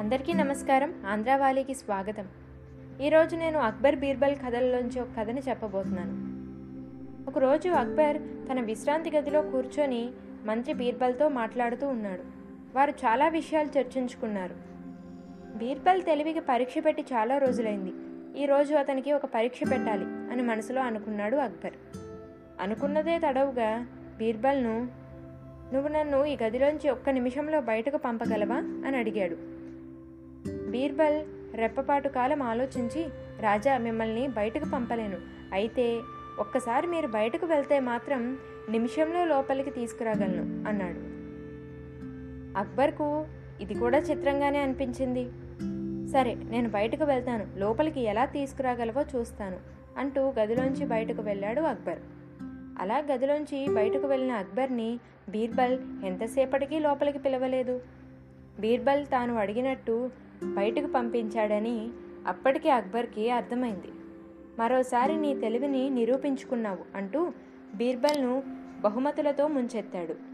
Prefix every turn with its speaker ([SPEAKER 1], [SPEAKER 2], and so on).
[SPEAKER 1] అందరికీ నమస్కారం. ఆంధ్రావాలీకి స్వాగతం. ఈరోజు నేను అక్బర్ బీర్బల్ కథల్లోంచి ఒక కథని చెప్పబోతున్నాను. ఒకరోజు అక్బర్ తన విశ్రాంతి గదిలో కూర్చొని మంత్రి బీర్బల్తో మాట్లాడుతూ ఉన్నాడు. వారు చాలా విషయాలు చర్చించుకున్నారు. బీర్బల్ తెలివికి పరీక్ష పెట్టి చాలా రోజులైంది. ఈ రోజు అతనికి ఒక పరీక్ష పెట్టాలి అని మనసులో అనుకున్నాడు అక్బర్. అనుకున్నదే తడవుగా బీర్బల్ను నువ్వు నన్ను ఈ గదిలోంచి ఒక్క నిమిషంలో బయటకు పంపగలవా? అని అడిగాడు. బీర్బల్ రెప్పపాటు కాలం ఆలోచించి రాజా మిమ్మల్ని బయటకు పంపలేను. అయితే ఒక్కసారి మీరు బయటకు వెళ్తే మాత్రం నిమిషంలో లోపలికి తీసుకురాగలను అన్నాడు. అక్బర్కు ఇది కూడా చిత్రంగానే అనిపించింది. సరే నేను బయటకు వెళ్తాను. లోపలికి ఎలా తీసుకురాగలవో చూస్తాను అంటూ గదిలోంచి బయటకు వెళ్ళాడు అక్బర్. అలా గదిలోంచి బయటకు వెళ్ళిన అక్బర్ని బీర్బల్ ఎంతసేపటికి లోపలికి పిలవలేదు. బీర్బల్ తాను అడిగినట్టు బయటకు పంపించాడని అప్పటికే అక్బర్కి అర్థమైంది. మరోసారి నీ తెలివిని నిరూపించుకున్నావు అంటూ బీర్బల్ను బహుమతులతో ముంచెత్తాడు.